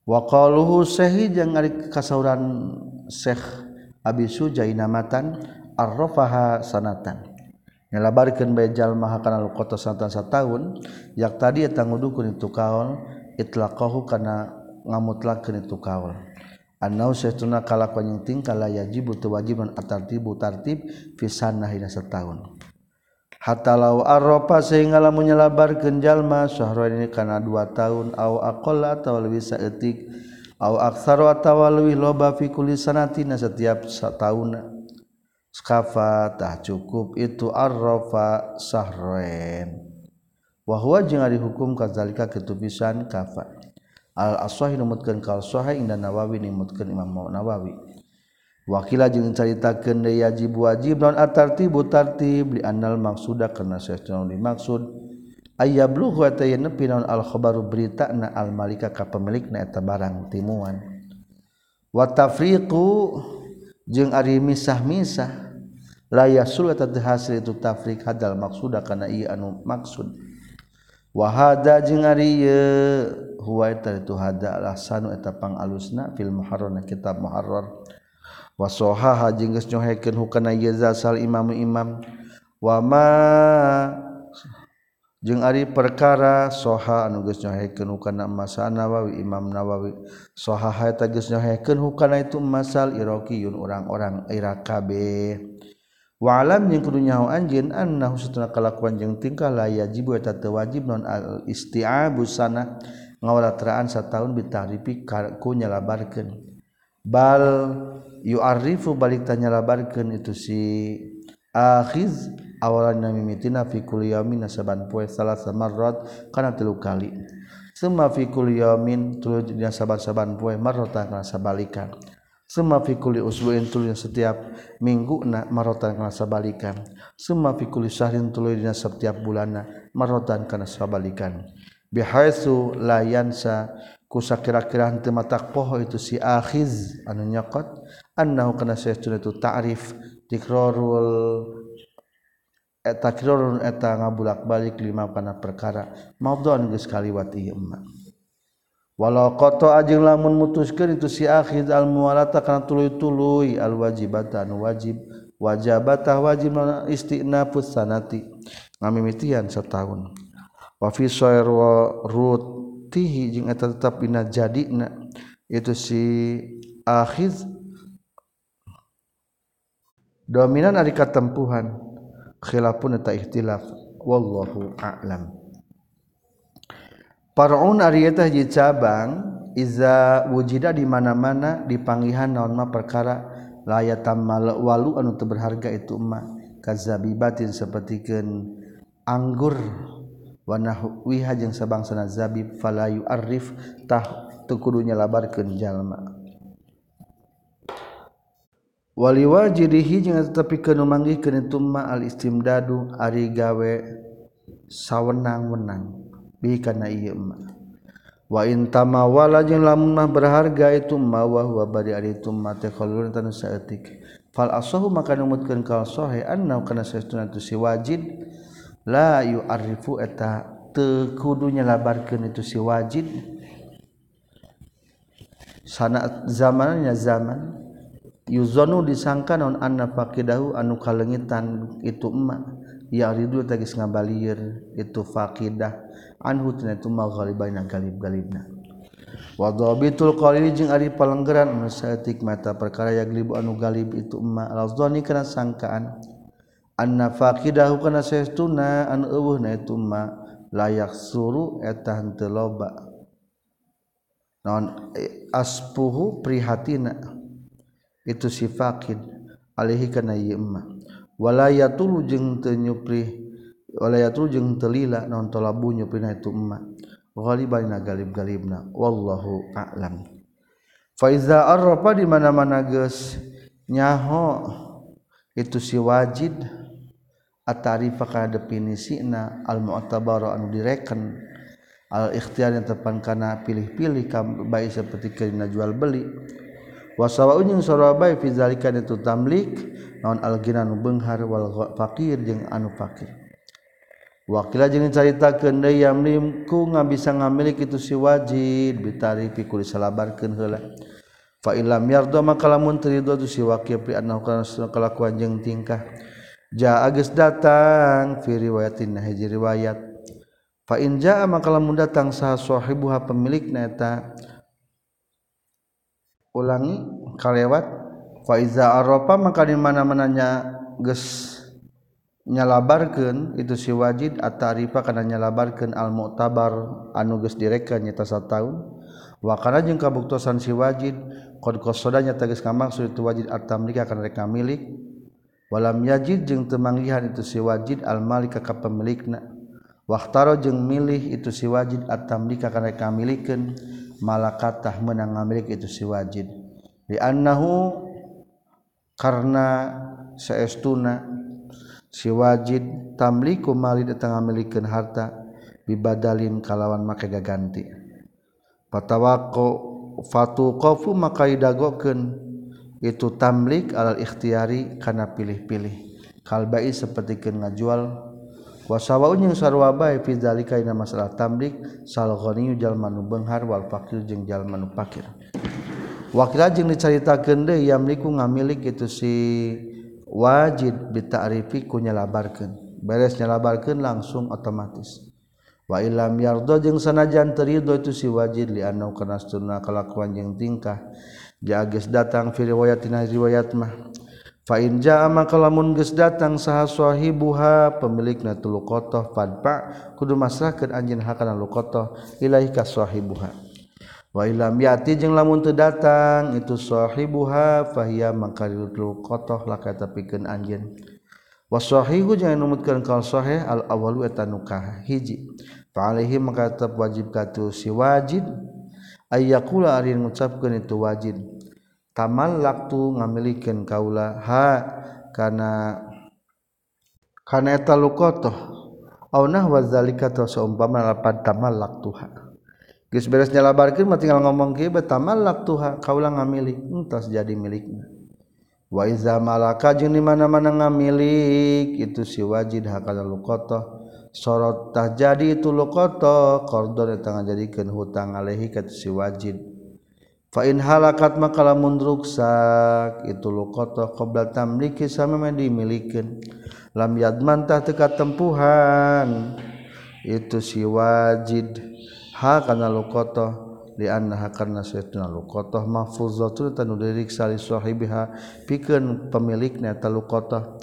wa qaluhu sahi jeung ari kasauran Syekh Abi Sujainamatan arrafaha sanatan. Nyalabarkeun bae jalma kana luqatah sanatan sataun yak tadi eta ngudukun itu kaul itlaqahu kana ngamutlakeun itu kaul annau saytuna kalakuan tingkah la yajibu tu wajiban atartibu tartib fi sanah ina setahun. Hatta law arropa sehingga lamun nyalabarkeun jalma syahrain ini kana dua tahun au aqalla atawa leuwih saeutik au aktsaru atawa leuwih loba fi kulli sanatina setiap satahun skafa tah cukup itu arrofa sahrain wa huwa jeung ari hukum kadzalika kitu pisan kafa al aswahi numutkeun ka kalsoha inda nawawi numutkeun Imam nawawi. Wakila jeung caritakeun deui yajib wajib non atartibu tartib li annal maksuda kana saestuna dimaksud. Ayyablughu wa tayanfi non al khabaru berita na al malika ka pemilikna eta barang timuan. Wa tafriqu jeung ari misah-misah la yasul eta hasil itu tafriq hadal maqsuda kana ieu anu maksud. wahada jeung ari huwa itu hada ahsanu eta pangalusna fil muharrar kitab muharrar wa sahaha jeung geus nyohekeun hukana yaza sal imam imam wa ma jeung ari perkara soha anu geus nyohekeun hukana masa nawawi imam nawawi. Sahaha eta geus nyohekeun hukana itu masal iraqiyun orang-orang iraq kabeh walam yang kudu nyaho anjeun annahu satuna kalakuan jeung tingkah la yajibu eta teu wajib non al isti'abu sana ngawalatraan sataun bitahrifi ku nyalabarkeun. Bal yu'arrifu balik tanya labarkeun itu si akhiz awalan mimitina fi kulli yaumin saban poe salasa marrat kana tilu kali. Summa fi kulli yaumin tuluy dina saban-saban poe marratan kana sabalikan. Summa fi kulli usbu'in tuluy setiap minggu na marratan kana sabalikan. Summa fi kulli syahrin tuluy dina setiap bulanna marratan kana sabalikan. Bihaitsu la yansa kusa kira-kira henteu matak poho itu si akhiz anu nyokot annahu kana saytuna itu ta'rif tikrarul eta tikrarun eta ngabulak-balik lima kana perkara. Maudhu'an geus kaliwat ieu emma walau qata ajeng lamun mutuskeun itu si akhiz al muwalata kana tuluy-tuluy al wajibata anu wajib wajabata wajib istinafus sanati. Ngamimitian setahun. Wa fi sayr wa rut tihi jeung eta tetap dina jadina itu si akhiz dominan ari katempuhan. Khilafun eta ikhtilaf wallahu a'lam Parun Arieta hiji cabang Iza wujida di mana-mana dipanggihan naon mah perkara layatan walu anu teu berharga itu mah kazabibatin sapertikeun anggur. Wa nahwiha jeung sabangsana zabib falayu arif tah teu labarkeun jalma. Wali wajidihi jeung tetepikeun manggihkeun itu mah al istimdadu ari gawe sawenang-wenang. bi kana ieu ma. Wa in tamawala jeung lamun mah berharga itu ma wa huwa bari ari itu ma teh khallun tanu saeutik. Fal asahu maka numutkeun kal sahih anna kana saestuna tu si wajid. La yu'arifu eta teu kudu nyelabarkeun itu si wajid. Sana zamannya zaman yuzonu disangka non anna faqidahu anu kalengitan itu emak ya ridu tagis ngabalir itu faqidah anhu tina itu ma ghalibaina galib-galibna wa dhabitul qalil jeung ari palenggeran anu saeutik mata perkara yaglibu anu galib itu emak. Al-dhani kana sangkaan. Anna faqidahu kana saestuna anu eueuhna itu ma layak suru eta henteu loba. Naon e, aspuhu prihatina. Itu si faqid alaihi kana ieu walaya tulu jeung tenyupri walaya tulu jeung telila non tolabu nyuprina itu emak ghalibana galib galibna wallahu a'lam. Fa iza arrafa di mana-mana geus nyaho itu si wajid atarifa kana definisina al mu'tabara anu direken al ikhtiar yang tepan kana pilih-pilih baik seperti kena jual beli wasawaunjung sorobai fizalika itu tamlik naon alginan benghar wal fakir jeung anu fakir wakila jeung caritakeun deui yamlim ku ngabisa ngamilik itu si wajib bitarifi kudu salabarkeun heula. Fa illam yarda maka lamun teu si wakil pri annahu kalakuan jeung tingkah. Ja agus datang fi riwayatin hiji riwayat. Fa in jaa maka lamun datang saha sahibuha pemilikna eta ulangi kalewat faiza arafa maka di mana mananya geus nyalabarkeun itu si wajid at-tarifa kana nyalabarkeun al mu'tabar anu geus direka nyata sataun wa kana jeung kabuktosan si wajid qad qasada nyata geus kamaksud itu wajid at-tamlika kana rek milik. Walam yajid jeung temanggihan itu si wajid al malika ka pemilikna. Waqtaro jeung milih itu si wajid at-tamlika kana rek milikeun malakatah menang ngamlik itu si wajid. Diannahu karena seestuna si wajid tamliku mali datang ngamilikeun harta bibadalin kalawan make gaganti. Patawaqo fatuqafu maka idagokeun itu tamlik alal ikhtiyari karena pilih-pilih. Kalbai seperti ngajual wasawaunjung sarwabai fizalikaina masalah tamrik salghani jalmanu benghar wal fakir jeung jalmanu fakir wakil jeung dicaritakeun deui yamliku ngamilik itu si wajib bita'rifi ku nyalabarkeun. Beres nyalabarkeun langsung otomatis. Wa illam yardo jeung sanajan terido itu si wajib li anau kana sunna kalakuan jeung tingkah. Ja geus datang fi riwayatina riwayat mah. Fa'in ja'a maka lamun geus datang saha sahibuha pemilikna tu luqatah fadpa kudu masrahkeun anjeun hakana luqatah ilaihi ka sahibuha. Wa ilam yati jeung lamun teu datang itu sahibuha fahiya maka luqatah laka tapikeun anjeun. Wa sahihu jeung numutkeun kal sahih al awalu eta nu hiji. Fa alaihi maka tetep wajib katu si wajib ayyakula ari ngucapkeun itu wajib. Tamal laktu ngamilikeun kaula ha kana kana eta luqatoh au nahwa zalika ta saumpama lapan tamal laktuha geus beres nyalabarkeun mah tinggal ngomong kieu betamallak tuha kaula ngamili. Entos jadi milikna wa iza malaka jeung di mana-mana ngamilik itu si wajid hakala luqata sorot tah jadi itu luqata qardon eta ngajadikeun hutang alaihi ka si wajid Fa in halakat maka lamun ruksak itu luqata qabla tamliki samama dimilikeun. Lam yadman tah teka tempuhan itu si wajid. Ha kana luqata li annaha karna sayyidina luqata mahfuzatul tanu diriksa li sahibiha pikeun pemilikna ta luqata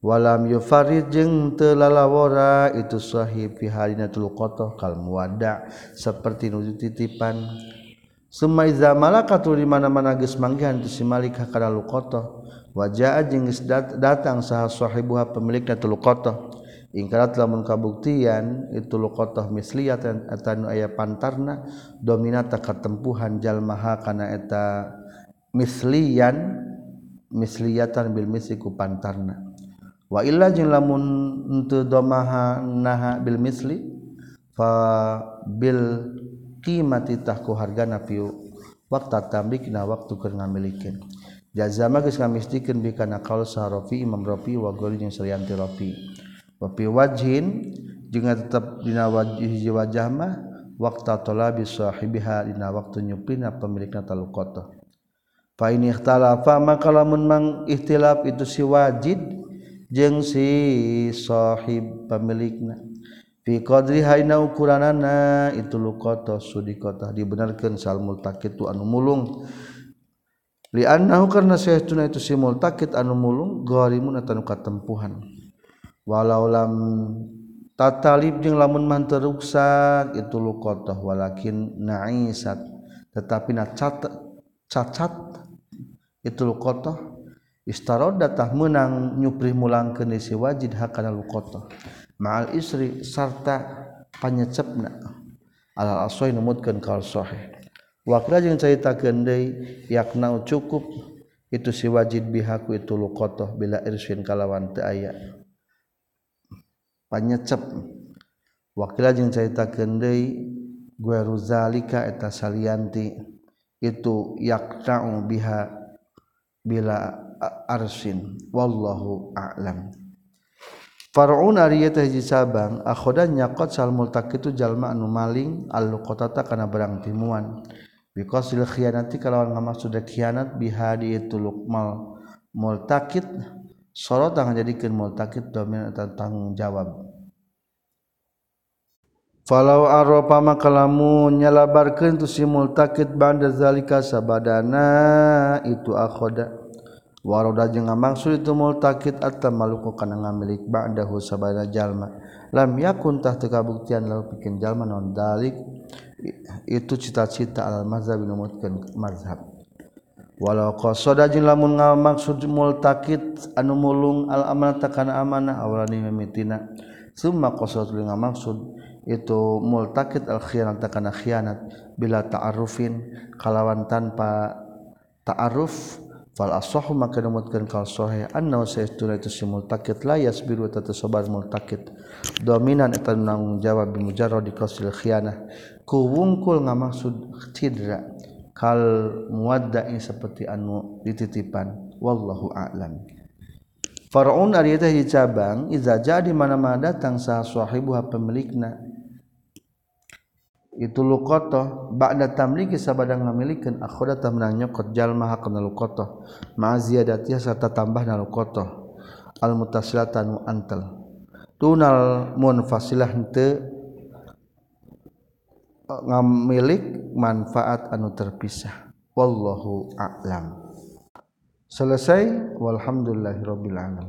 walam yufarid jeung teu lalawara itu sahib pihalina tuluqata kal muwadda. Seperti nu titipan Sumaiza malakatu di mana-mana geus manggihan tu si Malik kana luqata. Wa jaa jeung geus datang saha sahibuha pemilikna tu luqata. Ingkarat lamun kabuktian itu luqata misliyah eta nu aya pantarna dominata katempuhan jalmaha kana eta misliyan misliyatan bil misli ku pantarna. Wa illa jeung lamun henteu domaha naha bil misli fa bil qimati tahku hargana fi waktu tambikna waktu keur ngamilikeun jazama geus ngamistikeun bi kana qaul saharofi imam rafi wa goli jeung salianti rafi. Wapi wajhin juga tetap dina wajih wajah mah waktu tolabi sahibiha dina waktu nyupina pemilikna talukoto fa ini ikhtalafa maka lamun mang ikhtilaf itu si wajid jeung si sahib pemilikna fi qadri haina ukuranana itu luqata sudiqata dibenarkeun sal multaqit tu anu mulung. Li annahu karna sahtuna itu si multaqit anu mulung gharimun atanu katempuhan walau lam tatalib jeung lamun man teruksak itu luqata walakin na'isat. Tetapi na cat cacat itu luqata istarodatah menang nyupri mulang ke si wajid hakana luqata ma'al isri sarta panyecepna alal asoi numutkeun kal sahih. Wakra jeung caritakeun deui yakna cukup. Itu si wajid bihaku itu luqatah bila irsin kalawan teu aya. Nyecep wakil yang cerita Kendai gue Ruzalika eta salanti itu yakta biha bila arsin. Wallu alam Faraun ari eta hiji cabang akhoda nyakot sal multak itu jalma anu maling al qatata kana barang timuan. Because khianati kalawan ngamaksud khianat biha di itu lukmal multakit sorot akan jadikan multakit dominan tentang jawab. Falau aropa makalamu nyalabarkan tu si multakit bandar zalika sabadana itu akhoda waroda jeung ngamaksud itu multakid atam maluku kana ngamilik ba'dahu sabada jalma. Lam yakun tah teu kabuktian lalu pikeun jalma non dalik? Itu cita-cita al mazhab numutkeun mazhab. Walau qasada jeung lamun ngamaksud multakid anu mulung al amanah kana amanah awalani mimitina summa qasada jeung ngamaksud itu multakid al khianat takana khianat bila ta'arufin kalawan tanpa ta'aruf fal asahu maka numutkeun kal sahih. Anna saytu itu simul takit la yasbiru tatu sabar mul takit dominan eta nang jawab bi mujarrad qasil khianah. Ku wungkul ngamaksud cidra kal muadda in saperti anu dititipan. Wallahu a'lam. Faraun ari teh cabang iza jadi mana-mana datang sah sahibu ha pemilikna itu lukoto ba'da tamliki sabada ngamilikeun akhirata menang nyokot jalma hakana lukoto ma ziyadatiha serta tambah na lukoto al mutasilatan antal. Tunal munfasilah henteu ngamilik manfaat anu terpisah. Wallahu a'lam. Selesai. Walhamdulillahirabbil alamin